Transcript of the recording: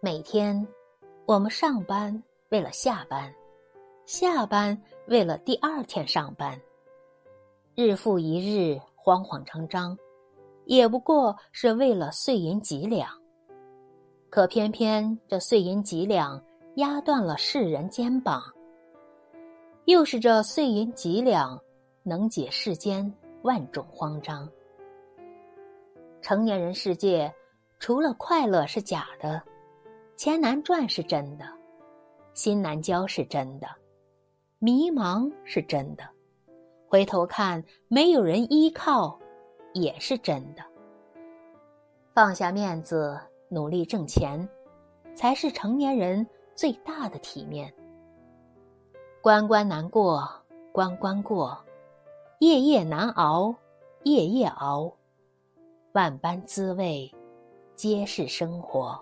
每天，我们上班为了下班，下班为了第二天上班。日复一日，慌慌张张，也不过是为了碎银几两。可偏偏这碎银几两压断了世人肩膀，又是这碎银几两能解世间万种慌张。成年人世界，除了快乐是假的。钱难赚是真的，心难交是真的，迷茫是真的，回头看没有人依靠也是真的。放下面子，努力挣钱，才是成年人最大的体面。关关难过关关过，夜夜难熬夜夜熬，万般滋味皆是生活。